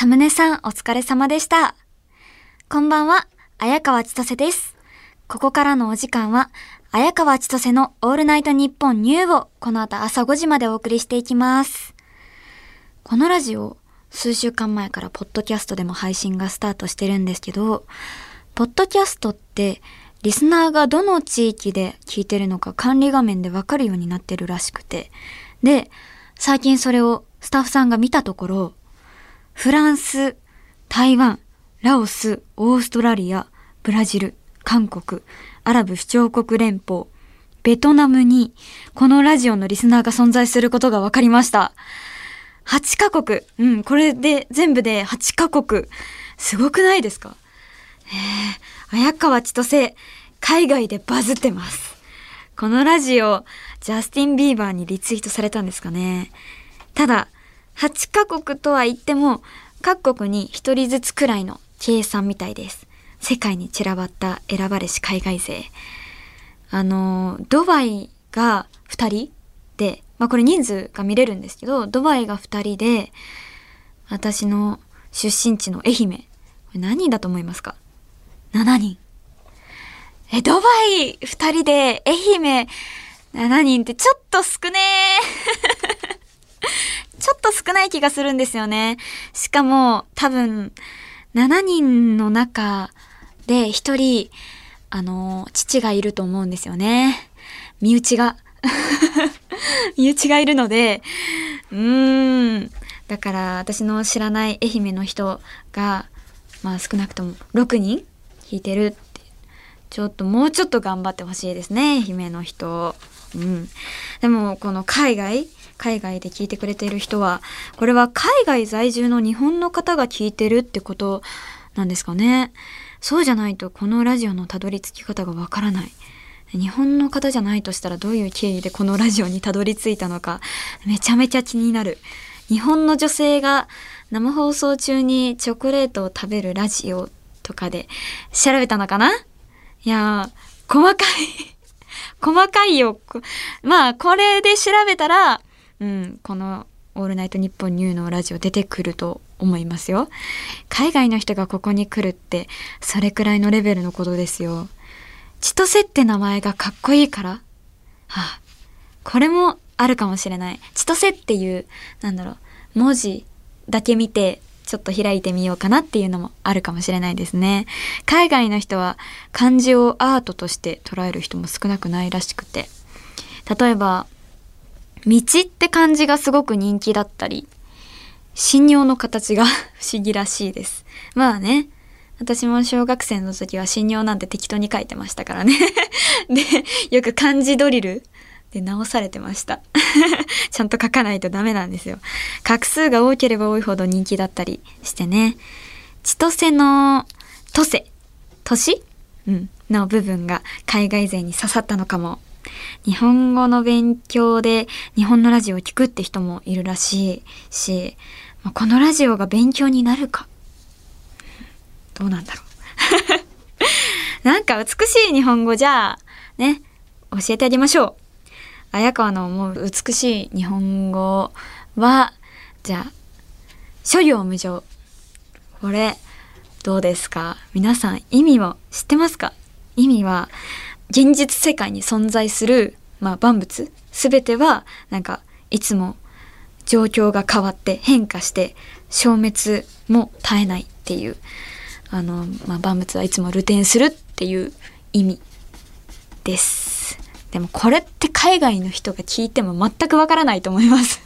サムネさんお疲れ様でした。こんばんは、綾川千歳です。ここからのお時間は、綾川千歳のオールナイトニッポンニューをこの後朝5時までお送りしていきます。このラジオ、数週間前からポッドキャストでも配信がスタートしてるんですけど、ポッドキャストって、リスナーがどの地域で聞いてるのか管理画面でわかるようになってるらしくて。で、最近それをスタッフさんが見たところ、フランス、台湾、ラオス、オーストラリア、ブラジル、韓国、アラブ首長国連邦、ベトナムに、このラジオのリスナーが存在することが分かりました。8カ国。うん、これで全部で8カ国。すごくないですか？えー、綾川千歳、海外でバズってます。このラジオ、ジャスティン・ビーバーにリツイートされたんですかね。ただ、8カ国とは言っても、各国に1人ずつくらいの計算みたいです。世界に散らばった選ばれし海外勢。あの、ドバイが2人で、まあこれ人数が見れるんですけど、ドバイが2人で、私の出身地の愛媛。これ何人だと思いますか ?7 人。え、ドバイ2人で愛媛7人ってちょっと少ねー。ちょっと少ない気がするんですよね。しかも多分7人の中で1人、あの、父がいると思うんですよね。身内が。身内がいるので、うーん。だから私の知らない愛媛の人が、まあ少なくとも6人弾いてるって。ちょっともうちょっと頑張ってほしいですね、愛媛の人。うん。でもこの海外海外で聞いてくれている人は、これは海外在住の日本の方が聞いてるってことなんですかね。そうじゃないとこのラジオのたどり着き方がわからない。日本の方じゃないとしたらどういう経緯でこのラジオにたどり着いたのか、めちゃめちゃ気になる。日本の女性が生放送中にチョコレートを食べるラジオとかで調べたのかな？いや、細かい細かいよ。まあ、これで調べたら、うん、この「オールナイトニッポンニュー」のラジオ出てくると思いますよ。海外の人がここに来るってそれくらいのレベルのことですよ。千歳って名前がかっこいいからはあ、これもあるかもしれない。千歳っていう、なんだろう、文字だけ見てちょっと開いてみようかなっていうのもあるかもしれないですね。海外の人は漢字をアートとして捉える人も少なくないらしくて。例えば、道って漢字がすごく人気だったり、信用の形が 不思議らしいです。まあね、私も小学生の時は信用なんて適当に書いてましたからね。で、よく漢字ドリルで直されてました。ちゃんと書かないとダメなんですよ。画数が多ければ多いほど人気だったりしてね。千歳の、都瀬、年うん、の部分が海外勢に刺さったのかも。日本語の勉強で日本のラジオを聞くって人もいるらしいし、このラジオが勉強になるか。どうなんだろう。なんか美しい日本語じゃあ、ね、教えてあげましょう。綾川の思う美しい日本語は、じゃあ、諸行無常。これ、どうですか？皆さん意味を知ってますか？意味は、現実世界に存在する、まあ、万物すべてはなんかいつも状況が変わって変化して消滅も絶えないっていうあの、まあ、万物はいつも流転するっていう意味です。でもこれって海外の人が聞いても全くわからないと思います。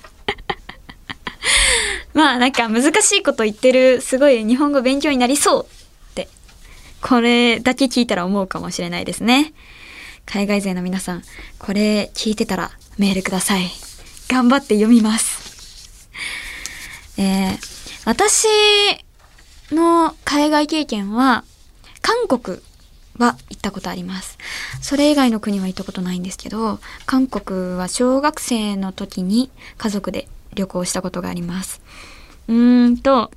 まあなんか難しいこと言ってるすごい日本語勉強になりそうこれだけ聞いたら思うかもしれないですね。海外勢の皆さん、これ聞いてたらメールください。頑張って読みます。えー、私の海外経験は、韓国は行ったことあります。それ以外の国は行ったことないんですけど、韓国は小学生の時に家族で旅行したことがあります。うーんと、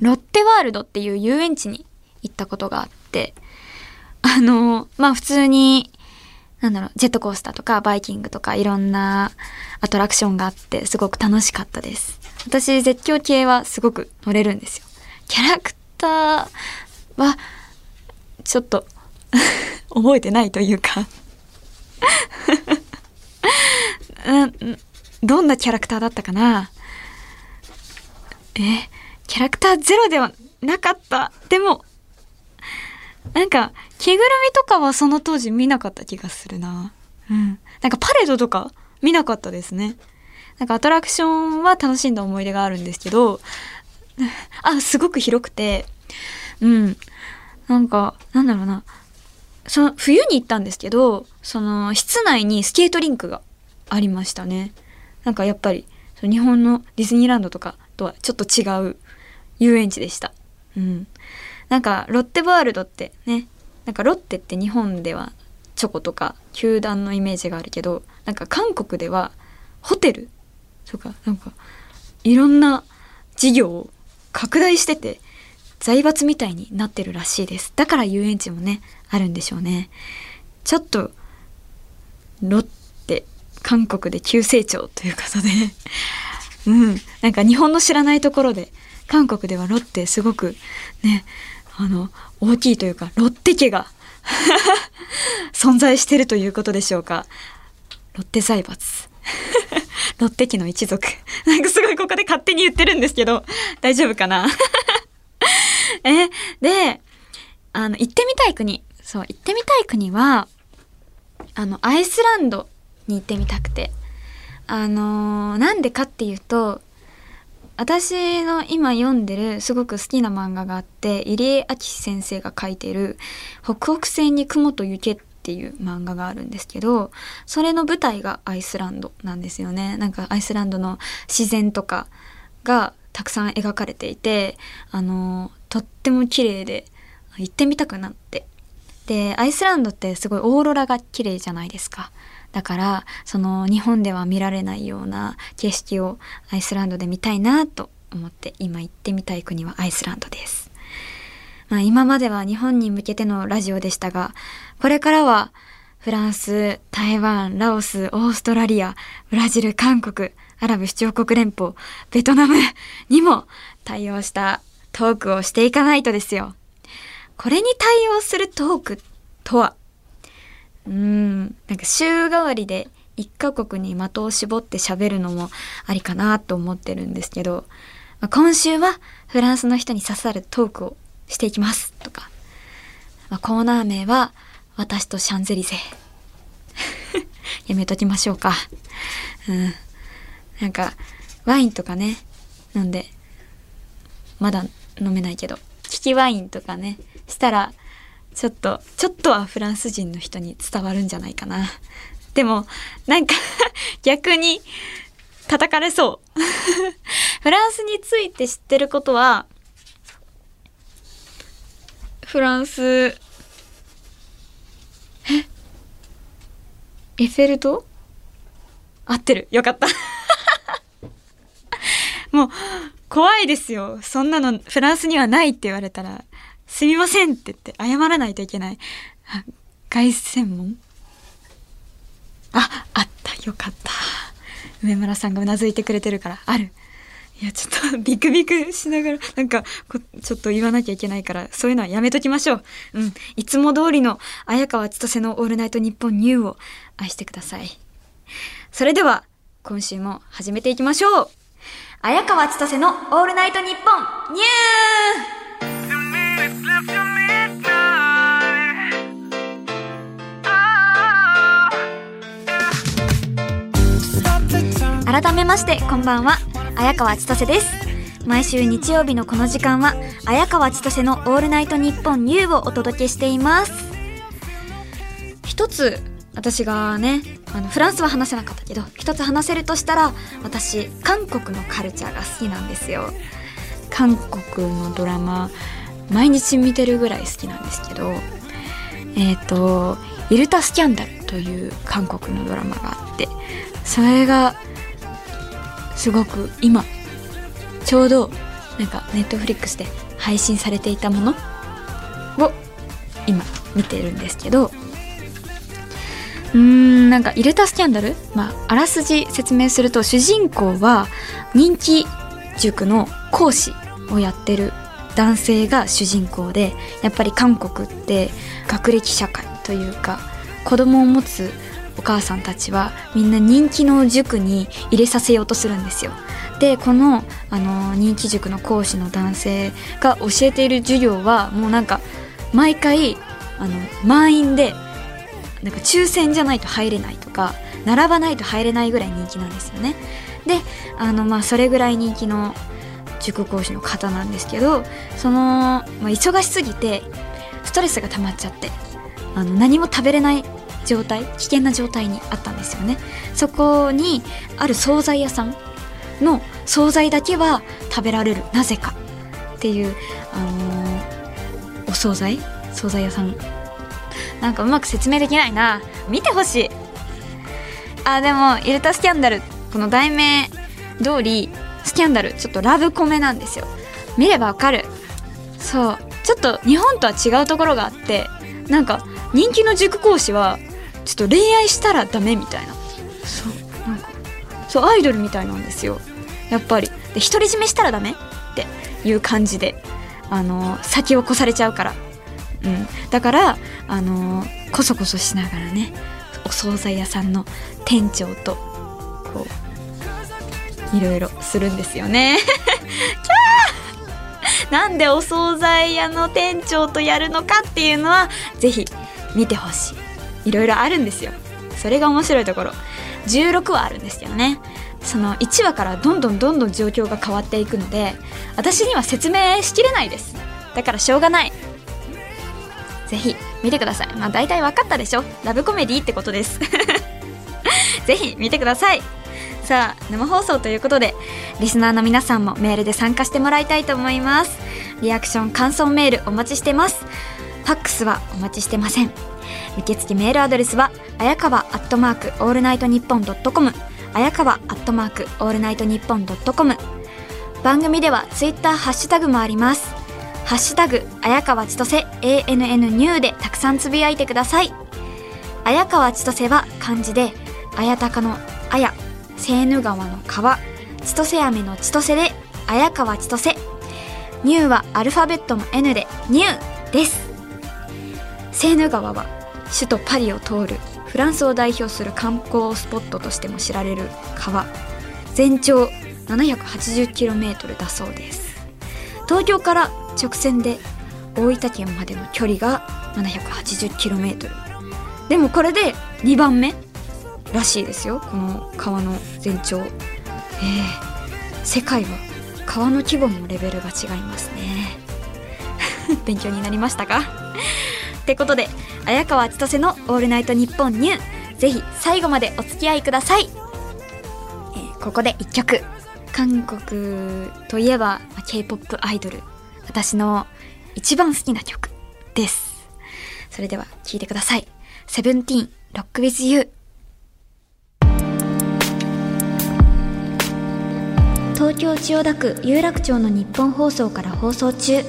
ロッテワールドっていう遊園地に行ったことがあって、あの、まあ普通に、なんだろう、ジェットコースターとかバイキングとかいろんなアトラクションがあって、すごく楽しかったです。私絶叫系はすごく乗れるんですよ。キャラクターは、ちょっと 覚えてないというかうん、どんなキャラクターだったかな？え、キャラクターゼロではなかった。でも、なんか、着ぐるみとかはその当時見なかった気がするな。うん。なんかパレードとか見なかったですね。なんかアトラクションは楽しんだ思い出があるんですけど、あ、すごく広くて、うん。なんか、なんだろうな。その、冬に行ったんですけど、その、室内にスケートリンクがありましたね。なんかやっぱり、日本のディズニーランドとかとはちょっと違う遊園地でした。うん。なんか、ロッテワールドってね、なんかロッテって日本ではチョコとか球団のイメージがあるけど、なんか韓国ではホテルとか、なんか、いろんな事業を拡大してて、財閥みたいになってるらしいです。だから遊園地もね、あるんでしょうね。ちょっと、ロッテ、韓国で急成長ということでうん、なんか日本の知らないところで、韓国ではロッテすごくね、あの、大きいというか、ロッテ家が 存在してるということでしょうか。ロッテ財閥。ロッテ家の一族。なんかすごいここで勝手に言ってるんですけど、大丈夫かなえ、で、あの、行ってみたい国。そう、行ってみたい国は、あの、アイスランドに行ってみたくて。あのー、なんでかっていうと、私の今読んでるすごく好きな漫画があって入江明先生が書いてる「北北西に雲と雪」っていう漫画があるんですけどそれの舞台がアイスランドなんですよね。なんかアイスランドの自然とかがたくさん描かれていてあのとっても綺麗で行ってみたくなって。でアイスランドってすごいオーロラが綺麗じゃないですか。だからその日本では見られないような景色をアイスランドで見たいなと思って今行ってみたい国はアイスランドです。まあ、今までは日本に向けてのラジオでしたがこれからはフランス、台湾、ラオス、オーストラリア、ブラジル、韓国、アラブ首長国連邦、ベトナムにも対応したトークをしていかないとですよ。これに対応するトークとはうん。なんか週替わりで一カ国に的を絞って喋るのもありかなと思ってるんですけど、まあ、今週はフランスの人に刺さるトークをしていきますとか、まあ、コーナー名は私とシャンゼリゼ。やめときましょうか。うん。なんかワインとかね。飲んでまだ飲めないけど。利きワインとかね。したらちょっと、ちょっとはフランス人の人に伝わるんじゃないかな。でも、なんか 逆に叩かれそう フランスについて知ってることは、フランス、え？エッフェル塔？合ってる。よかった もう、怖いですよ。そんなのフランスにはないって言われたら、すみませんって言って謝らないといけない。凱旋門？あ、あった。よかった。梅村さんがうなずいてくれてるから、ある。いや、ちょっとビクビクしながら、なんかちょっと言わなきゃいけないから、そういうのはやめときましょう。うん。いつも通りの綾川千歳のオールナイトニッポンニューを愛してください。それでは、今週も始めていきましょう。綾川千歳のオールナイトニッポンニュー改めましてこんばんは。綾川千歳です。毎週日曜日のこの時間は綾川千歳のオールナイトニッポンニューをお届けしています。一つ私がねあのフランスは話せなかったけど一つ話せるとしたら私韓国のカルチャーが好きなんですよ。韓国のドラマ毎日見てるぐらい好きなんですけどえっ、ー、と「イルタ・スキャンダル」という韓国のドラマがあってそれがすごく今ちょうどなんかネットフリックスで配信されていたものを今見てるんですけどうーんなんか「イルタスキャンダル」まああらすじ説明すると主人公は人気塾の講師をやってる男性が主人公でやっぱり韓国って学歴社会というか子供を持つお母さんたちはみんな人気の塾に入れさせようとするんですよ。でこのあの人気塾の講師の男性が教えている授業はもうなんか毎回あの満員でなんか抽選じゃないと入れないとか並ばないと入れないぐらい人気なんですよね。であのまあそれぐらい人気の塾講師の方なんですけどその、まあ、忙しすぎてストレスが溜まっちゃってあの何も食べれない状態危険な状態にあったんですよね。そこにある惣菜屋さんの惣菜だけは食べられる。なぜか。っていうあのー、お惣菜？惣菜屋さん。なんかうまく説明できないな。見てほしい。あでも「イルタスキャンダル」この題名通りキャンダルちょっとラブコメなんですよ。見ればわかる。そう。ちょっと日本とは違うところがあってなんか人気の塾講師はちょっと恋愛したらダメみたいな。そう。なんかそうアイドルみたいなんですよ。やっぱり。で独り占めしたらダメ？っていう感じで。あの先を越されちゃうから。うん。だからあのこそこそしながらねお惣菜屋さんの店長とこういろいろするんですよね。キャー！なんでお惣菜屋の店長とやるのかっていうのはぜひ見てほしい。いろいろあるんですよ。それが面白いところ。16話あるんですけどね。その1話からどんどんどんどん状況が変わっていくので私には説明しきれないです。だからしょうがない。ぜひ見てください。まあ大体分かったでしょ？ラブコメディってことです。ぜひ見てください。さあ生放送ということでリスナーの皆さんもメールで参加してもらいたいと思います。リアクション感想メールお待ちしてます。ファックスはお待ちしてません。受付メールアドレスはあやかわアットマークオールナイトニッポンドットコムあやかわアットマークオールナイトニッポンドットコム番組ではツイッターハッシュタグもあります。ハッシュタグ、綾川千歳 ANN ニューでたくさんつぶやいてください。綾川千歳は漢字で、綾鷹の綾、セーヌ川の川、千歳飴の千歳で、綾川千歳。ニューはアルファベットの N で、ニューです。セーヌ川は首都パリを通るフランスを代表する観光スポットとしても知られる川。全長 780km だそうです。東京から直線で大分県までの距離が 780km でもこれで2番目らしいですよ。この川の全長。えー、世界は川の規模のレベルが違いますね。勉強になりましたか？ってことで綾川千歳の「オールナイトニッポンニュー」ぜひ最後までお付き合いください、えー、ここで1曲。韓国といえば K-POP アイドル。私の一番好きな曲です。それでは聴いてください。セブンティーン、ロック with you。東京千代田区有楽町の日本放送から放送中。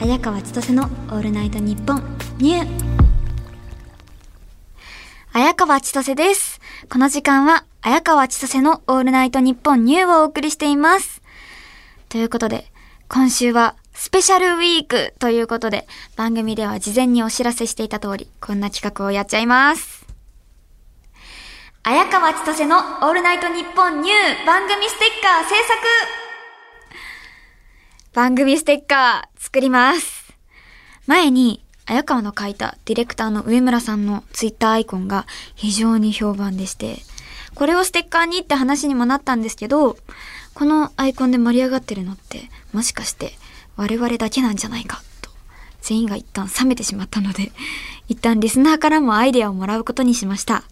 綾川千歳のオールナイトニッポンニュー。綾川千歳です。この時間は、綾川千歳のオールナイトニッポンニューをお送りしています。ということで、今週はスペシャルウィークということで、番組では事前にお知らせしていた通り、こんな企画をやっちゃいます。綾川千歳のオールナイトニッポンニュー番組ステッカー制作番組ステッカー作ります。前に、綾川の書いたディレクターの上村さんのツイッターアイコンが非常に評判でして、これをステッカーにって話にもなったんですけど、このアイコンで盛り上がってるのってもしかして我々だけなんじゃないかと全員が一旦冷めてしまったので一旦リスナーからもアイデアをもらうことにしました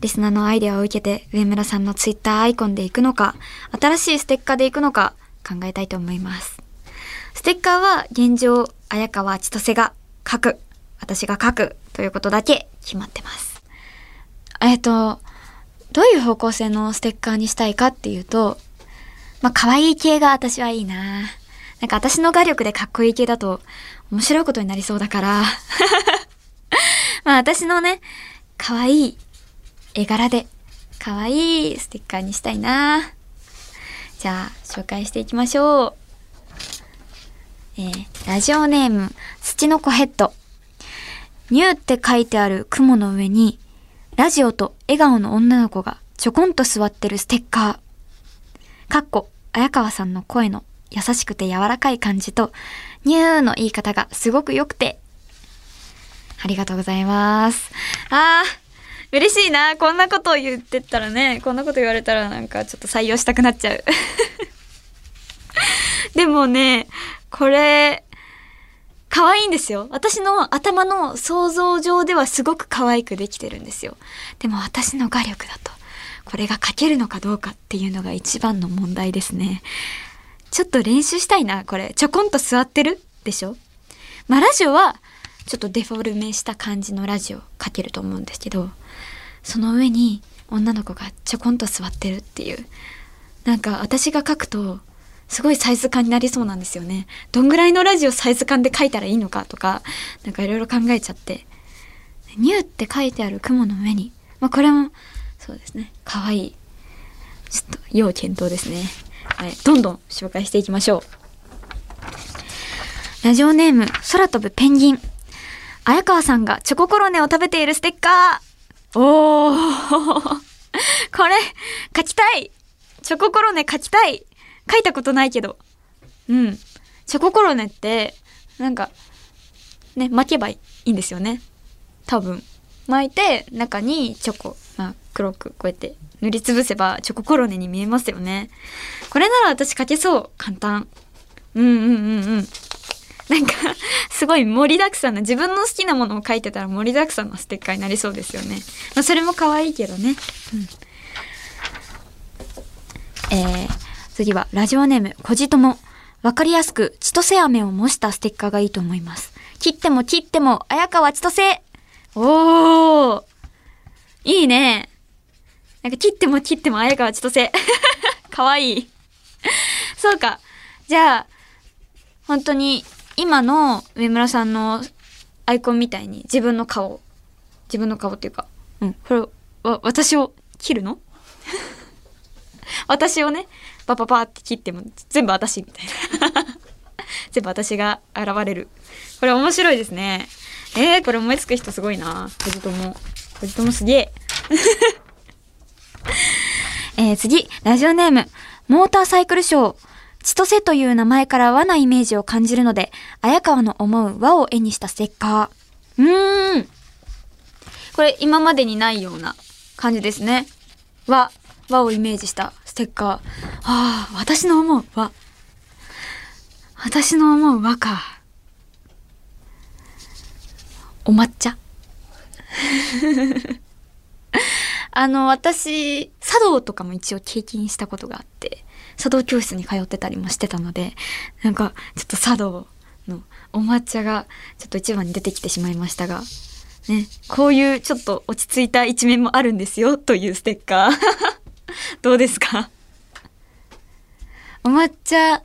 リスナーのアイデアを受けて上村さんのツイッターアイコンで行くのか新しいステッカーで行くのか考えたいと思いますステッカーは現状綾川千歳が書く私が書くということだけ決まってますえっとどういう方向性のステッカーにしたいかっていうとまあ、可愛い系が私はいいな。なんか私の画力でかっこいい系だと面白いことになりそうだから。まあ私のね、可愛い絵柄で、可愛いステッカーにしたいな。じゃあ、紹介していきましょう。えー、ラジオネーム、土の子ヘッド。ニューって書いてある雲の上に、ラジオと笑顔の女の子がちょこんと座ってるステッカー。かっこ、綾川さんの声の優しくて柔らかい感じと、ニューの言い方がすごく良くて。ありがとうございます。あー、嬉しいな。こんなことを言ってったらね、こんなこと言われたらなんかちょっと採用したくなっちゃう。でもね、これ、可愛いんですよ。私の頭の想像上ではすごく可愛くできてるんですよ。でも私の画力だと、これが書けるのかどうかっていうのが一番の問題ですね。ちょっと練習したいな、これ。ちょこんと座ってるでしょ？まあラジオは、ちょっとデフォルメした感じのラジオ書けると思うんですけど、その上に女の子がちょこんと座ってるっていう。なんか私が書くと、すごいサイズ感になりそうなんですよね。どんぐらいのラジオサイズ感で書いたらいいのかとか、なんかいろいろ考えちゃって。ニューって書いてある雲の上に。まあこれも、そうですね。かわいい。ちょっと、要検討ですね。はい。どんどん紹介していきましょう。ラジオネーム、空飛ぶペンギン。綾川さんがチョココロネを食べているステッカー。おー。これ、書きたいチョココロネ書きたい書いたことないけど。うん。チョココロネって、なんか、ね、巻けばいいんですよね。多分。巻いて、中にチョコ、まあ、黒くこうやって塗りつぶせばチョココロネに見えますよね。これなら私書けそう。簡単。うんうんうんうん。なんか、すごい盛りだくさんな、自分の好きなものを書いてたら盛りだくさんのステッカーになりそうですよね。まあ、それも可愛いけどね。うん。えー、次はラジオネーム、こじとも。わかりやすく、千歳飴を模したステッカーがいいと思います。切っても切っても、綾川千歳おーいいね。なんか切っても切っても綾川千歳。かわいい。そうか。じゃあ、本当に、今の上村さんのアイコンみたいに自分の顔、自分の顔っていうか、うん、これ、わ、私を切るの？私をね、パパパって切っても全部私みたいな。全部私が現れる。これ面白いですね。えー、これ思いつく人すごいな。小じとも小じともすげえ。えー、次。ラジオネームモーターサイクルショー千歳という名前から和なイメージを感じるので、綾川の思う和を絵にしたステッカー。うーん。これ今までにないような感じですね。和、和をイメージしたステッカー。ああ、私の思う和。私の思う和か。お抹茶 あの、私、茶道とかも一応経験したことがあって、茶道教室に通ってたりもしてたので、なんか、ちょっと茶道のお抹茶がちょっと一番に出てきてしまいましたが、ね、こういうちょっと落ち着いた一面もあるんですよ、というステッカー。どうですか？お抹茶、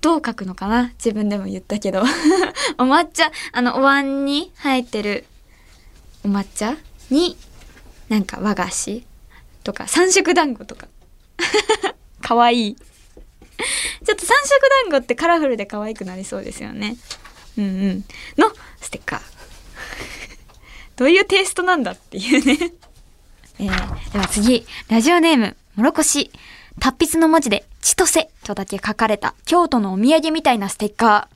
どう書くのかな？自分でも言ったけど。お抹茶、あの、お椀に入ってるお抹茶に、なんか和菓子とか、三色団子とか。かわいい。ちょっと三色団子ってカラフルで可愛くなりそうですよね。うんうん。のステッカー。どういうテイストなんだっていうね えー、では次、ラジオネーム、もろこし。達筆の文字で、千歳とだけ書かれた京都のお土産みたいなステッカ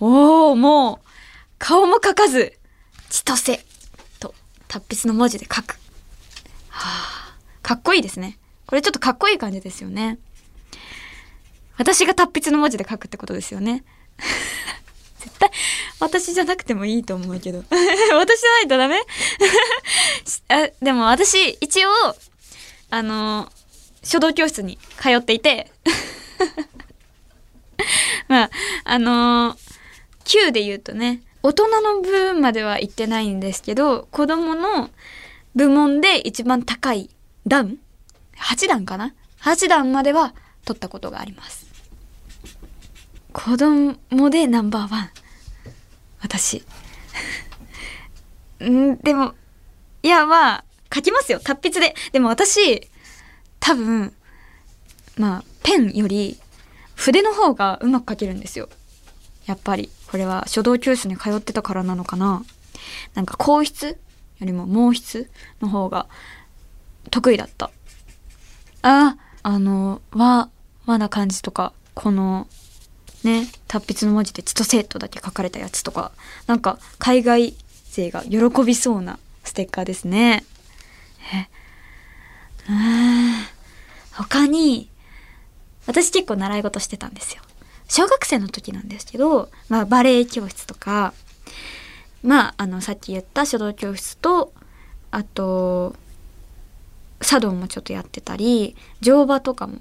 ー。おー、もう、顔も書かず、千歳と達筆の文字で書く。はあ、かっこいいですね。これちょっとかっこいい感じですよね。私が達筆の文字で書くってことですよね。絶対、私じゃなくてもいいと思うけど。私じゃないとダメ？あでも私、一応、あの、書道教室に通っていてまあ、あのー、9で言うとね、大人の部分までは行ってないんですけど、子供の部門で一番高い段 ?8 段かな ?8 段までは取ったことがあります。子供でナンバーワン。私。んでも、いや、まあ、書きますよ。達筆で。でも私、多分、まあペンより筆の方がうまく書けるんですよやっぱりこれは書道教室に通ってたからなのかななんか硬筆よりも毛筆の方が得意だったああの和和な感じとかこのね達筆の文字で「千歳」とだけ書かれたやつとかなんか海外勢が喜びそうなステッカーですね。えうん。他に私結構習い事してたんですよ。小学生の時なんですけど、まあ、バレエ教室とかまああのさっき言った書道教室とあと茶道もちょっとやってたり乗馬とかも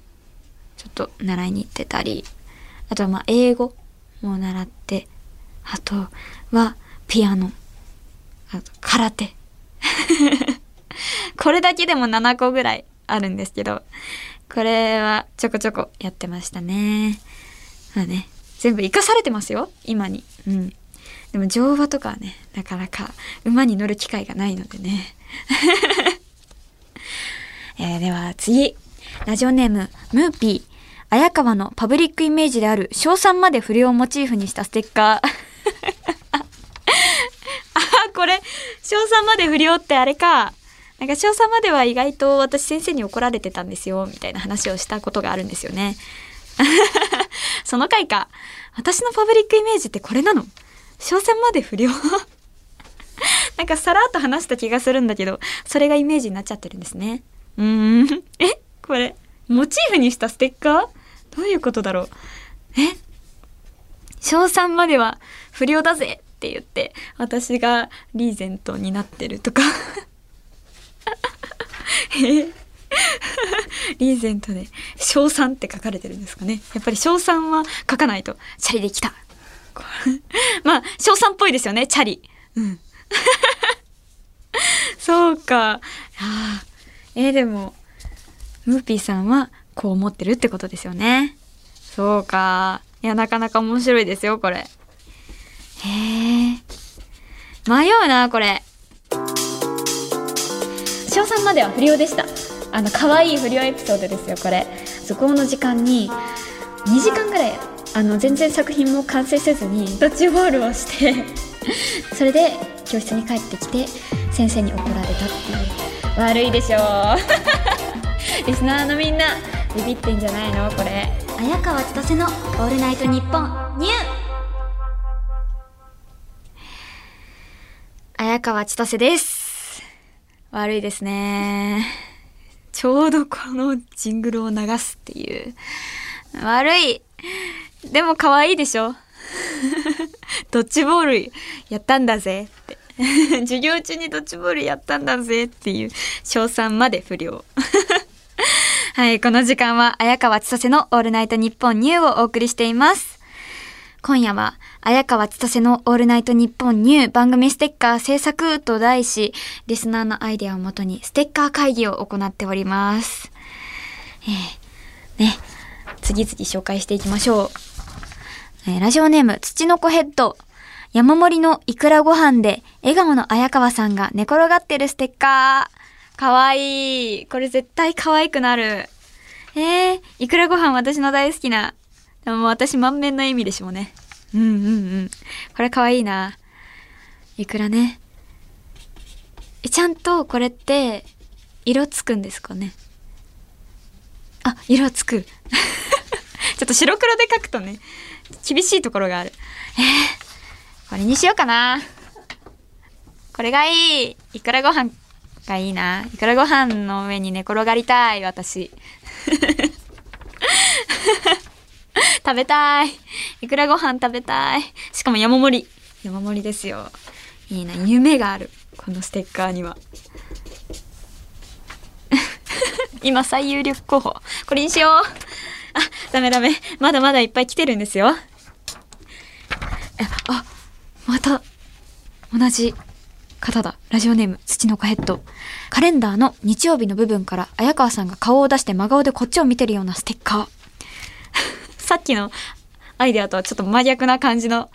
ちょっと習いに行ってたりあとはまあ英語も習ってあとはピアノあと空手。これだけでも7個ぐらいあるんですけどこれはちょこちょこやってましたね。まあね全部生かされてますよ今に。うん。でも乗馬とかはねなかなか馬に乗る機会がないのでね。えー、では次。ラジオネームムーピー。綾川のパブリックイメージである賞賛まで不良をモチーフにしたステッカー。あこれ賞賛まで不良ってあれか。なんか小3までは意外と私先生に怒られてたんですよみたいな話をしたことがあるんですよね。その回か。私のパブリックイメージってこれなの？小3まで不良？なんかさらっと話した気がするんだけどそれがイメージになっちゃってるんですね。うーん。え？これ？モチーフにしたステッカー？どういうことだろう？え？小3までは不良だぜって言って私がリーゼントになってるとか。え？リーゼントで「賞賛」って書かれてるんですかね？やっぱり賞賛は書かないと。チャリできた。まあ賞賛っぽいですよねチャリ。うん。そうか。あえー、でもムーピーさんはこう思ってるってことですよね。そうか。いやなかなか面白いですよこれ。へえ迷うなこれ。小3までは不良でした。あの可愛い不良エピソードですよこれ。図工の時間に2時間ぐらいあの全然作品も完成せずにドッジボールをしてそれで教室に帰ってきて先生に怒られたっていう。悪いでしょう。リスナーのみんなビビってんじゃないの？これ。綾川千歳の「オールナイトニッポン」ニュー。綾川千歳です。悪いですね。ちょうどこのジングルを流すっていう。悪い。でも可愛いでしょ？ドッジボールやったんだぜって。授業中にドッジボールやったんだぜっていう賞賛まで不良 はい、この時間は綾川千歳のオールナイトニッポンニューをお送りしています。今夜は、綾川千歳のオールナイトニッポンニュー番組ステッカー制作と題し、リスナーのアイデアをもとにステッカー会議を行っております。えー、ね、次々紹介していきましょう。ラジオネーム、土の子ヘッド。山盛りのいくらご飯で、笑顔の綾川さんが寝転がってるステッカー。かわいい。これ絶対可愛くなる。えー、いくらご飯私の大好きな。でも私満面の笑みでしょうね。うんうんうん。これ可愛いいな。いくらね。ちゃんとこれって、色つくんですかね。あ、色つく。ちょっと白黒で描くとね、厳しいところがある。えー、これにしようかな。これがいい。いくらご飯がいいな。いくらご飯の上に寝転がりたい、私。食べたい。いくらご飯食べたい。しかも山盛り。山盛りですよ。いいな。夢がある。このステッカーには。今最有力候補。これにしよう。あ、ダメダメ。まだまだいっぱい来てるんですよ。あ、また、同じ方だ。ラジオネーム、土の子ヘッド。カレンダーの日曜日の部分から、綾川さんが顔を出して真顔でこっちを見てるようなステッカー。さっきのアイデアとはちょっと真逆な感じの、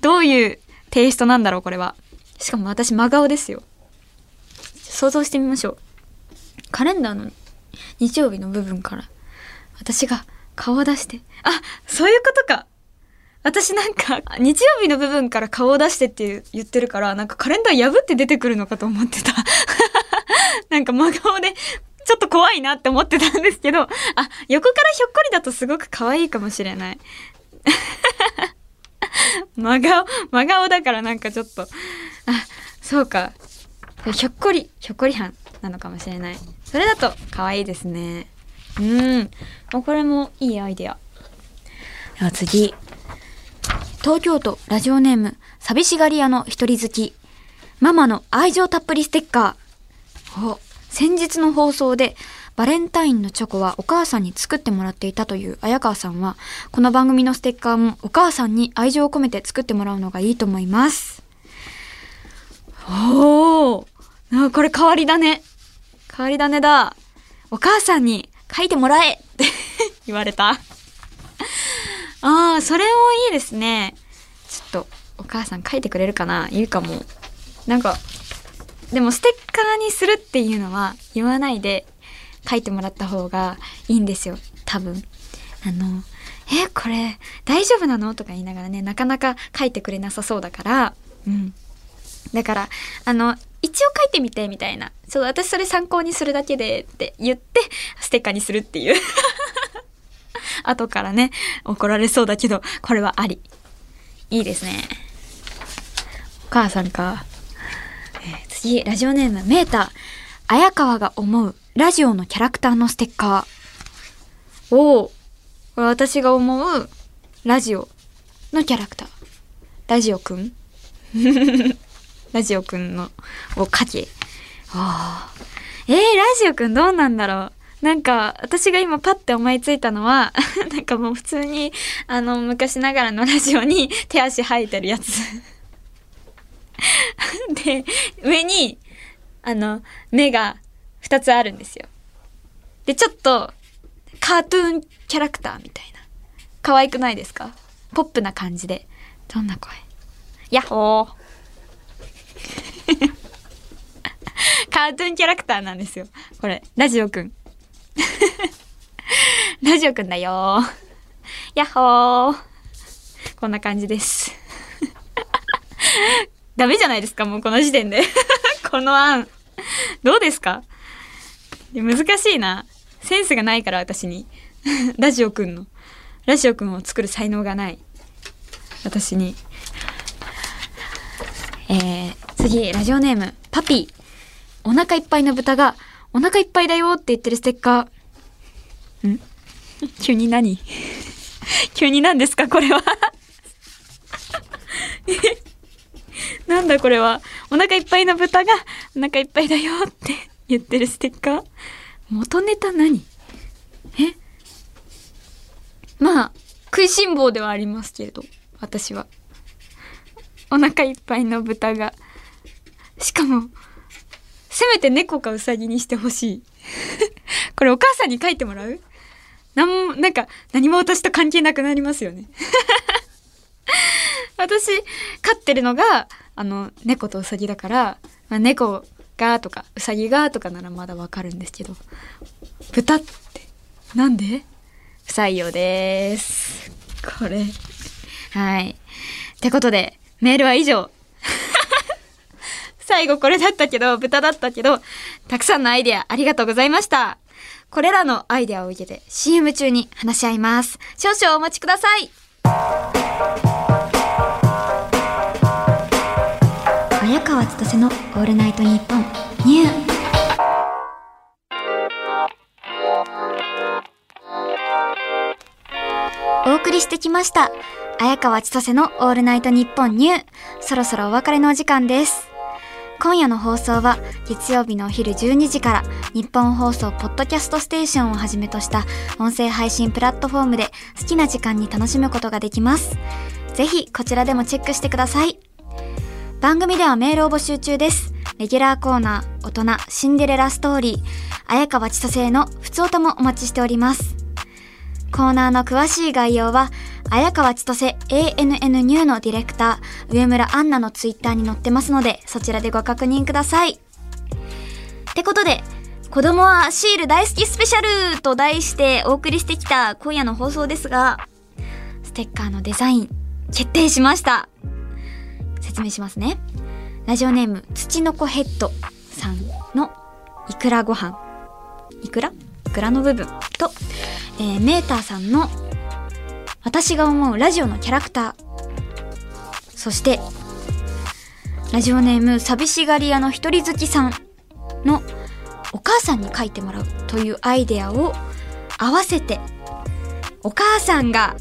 どういうテイストなんだろう、これは。しかも私真顔ですよ。想像してみましょう。カレンダーの日曜日の部分から、私が顔を出して。あ、そういうことか。私なんか、日曜日の部分から顔を出してって言ってるから、なんかカレンダー破って出てくるのかと思ってた。なんか真顔で、ちょっと怖いなって思ってたんですけど、あ、横からひょっこりだとすごく可愛いかもしれない。真顔、真顔だからなんかちょっと、あ、そうか。ひょっこり、ひょっこりはんなのかもしれない。それだと可愛いですね。うん。これもいいアイデア。では次。東京都ラジオネーム、寂しがり屋の一人好き。ママの愛情たっぷりステッカー。お、先日の放送で、バレンタインのチョコはお母さんに作ってもらっていたという綾川さんは、この番組のステッカーもお母さんに愛情を込めて作ってもらうのがいいと思います。おーこれ変わり種。変わり種だ。お母さんに書いてもらえって 言われた。ああ、それもいいですね。ちょっと、お母さん書いてくれるかな？言うかも。なんか、でもステッカーにするっていうのは言わないで書いてもらった方がいいんですよ。多分。あの、え、これ大丈夫なの？とか言いながらね、なかなか書いてくれなさそうだから、うん。だから、あの、一応書いてみてみたいな。そう、私それ参考にするだけでって言って、ステッカーにするっていう 後からね、怒られそうだけど、これはあり。いいですね。お母さんか。えー、次、ラジオネーム、メーター。綾川が思うラジオのキャラクターのステッカー。おお。これ私が思うラジオのキャラクター。ラジオくん？ラジオくんの、を書け。ああ。えー、ラジオくんどうなんだろう。なんか、私が今パッて思いついたのは、なんかもう普通に、あの、昔ながらのラジオに 手足生えてるやつ で、上に、あの、目が2つあるんですよ。で、ちょっと、カートゥーンキャラクターみたいな。可愛くないですか？ポップな感じで。どんな声？ヤッホーカートゥーンキャラクターなんですよ。これ、ラジオくん。ラジオくんだよヤッホーこんな感じです。ダメじゃないですか、もうこの時点で。この案。どうですか？難しいな。センスがないから私に。ラジオくんの。ラジオくんを作る才能がない。私に。えー、次、ラジオネーム、パピー。お腹いっぱいの豚が、お腹いっぱいだよって言ってるステッカー。ん？急に何？急に何ですか？これは なんだ？これは。お腹いっぱいの豚が、お腹いっぱいだよって言ってるステッカー元ネタ何？え？まあ、食いしん坊ではありますけれど、私は。お腹いっぱいの豚が。しかも、せめて猫かウサギにしてほしい。これお母さんに書いてもらう？なんも、なんか、何も私と関係なくなりますよね。私、飼ってるのが、あの、猫とウサギだから、まあ、猫がとか、ウサギがとかならまだわかるんですけど、豚って、なんで？不採用です。これ。はい。ってことで、メールは以上。最後これだったけど、豚だったけど、たくさんのアイデアありがとうございました。これらのアイデアを受けて CM 中に話し合います。少々お待ちください。早川千歳のオールナイトニッポンニューお送りしてきました。綾川千歳のオールナイトニッポンニュー。そろそろお別れのお時間です。今夜の放送は月曜日のお昼12時から日本放送ポッドキャストステーションをはじめとした音声配信プラットフォームで好きな時間に楽しむことができます。ぜひこちらでもチェックしてください。番組ではメールを募集中です。レギュラーコーナー、大人、シンデレラストーリー、綾川千歳のふつおたもお待ちしております。コーナーの詳しい概要は、綾川千歳 ANN ニューのディレクター、上村アンナのツイッターに載ってますので、そちらでご確認ください。ってことで、子供はシール大好きスペシャルと題してお送りしてきた今夜の放送ですが、ステッカーのデザイン決定しました。説明しますね。ラジオネーム、土の子ヘッドさんのいくらご飯。いくら？いくらの部分と、えー、メーターさんの私が思うラジオのキャラクター。そして、ラジオネーム、寂しがり屋の一人好きさんのお母さんに書いてもらうというアイデアを合わせて、お母さんが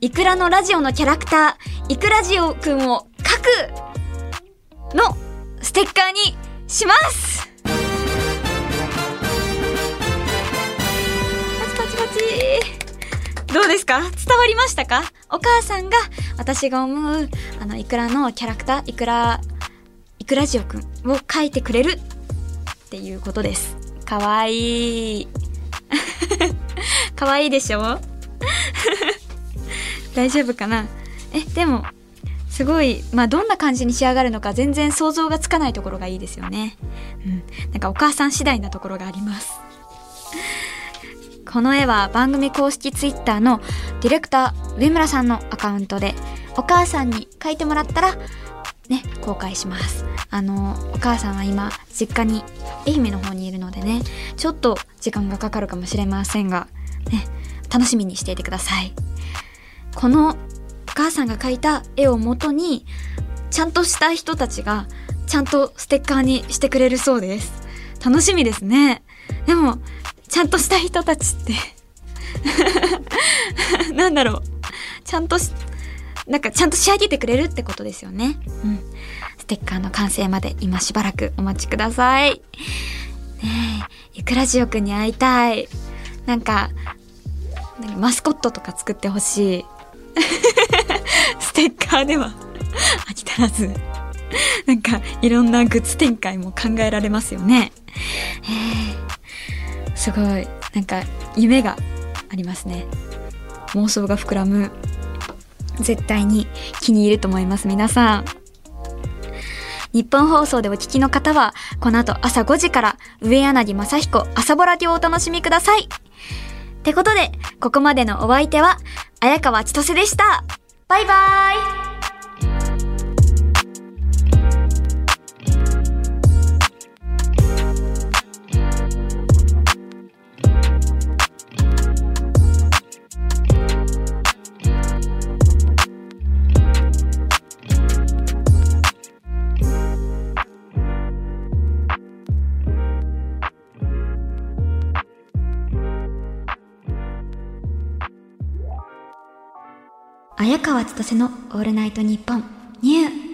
イクラのラジオのキャラクター、イクラジオくんを書くのステッカーにしますパチパチパチどうですか？伝わりましたか？お母さんが私が思うあのイクラのキャラクター、イクラ、イクラジオくんを書いてくれるっていうことです。かわいい。かわいいでしょ？大丈夫かな？え、でも、すごい、まあ、どんな感じに仕上がるのか全然想像がつかないところがいいですよね。うん。なんかお母さん次第なところがあります。この絵は番組公式ツイッターのディレクター上村さんのアカウントでお母さんに書いてもらったらね、公開します。あの、お母さんは今、実家に、愛媛の方にいるのでね、ちょっと時間がかかるかもしれませんが、ね、楽しみにしていてください。このお母さんが描いた絵をもとに、ちゃんとした人たちが、ちゃんとステッカーにしてくれるそうです。楽しみですね。でも、ちゃんとした人たちって なんだろう。ちゃんとし、なんかちゃんと仕上げてくれるってことですよね。うん。ステッカーの完成まで今しばらくお待ちください。ねえ、ゆくらじおくんに会いたい。なんか、なんかマスコットとか作ってほしい。ステッカーでは飽き足らず。なんか、いろんなグッズ展開も考えられますよね。えー、すごい、なんか、夢がありますね。妄想が膨らむ絶対に気に入ると思います、皆さん。日本放送でお聞きの方は、この後朝5時から上柳正彦朝ぼらテをお楽しみください。ってことで、ここまでのお相手は、綾川千歳でした。バイバーイ川千歳のオールナイトニッポンニュー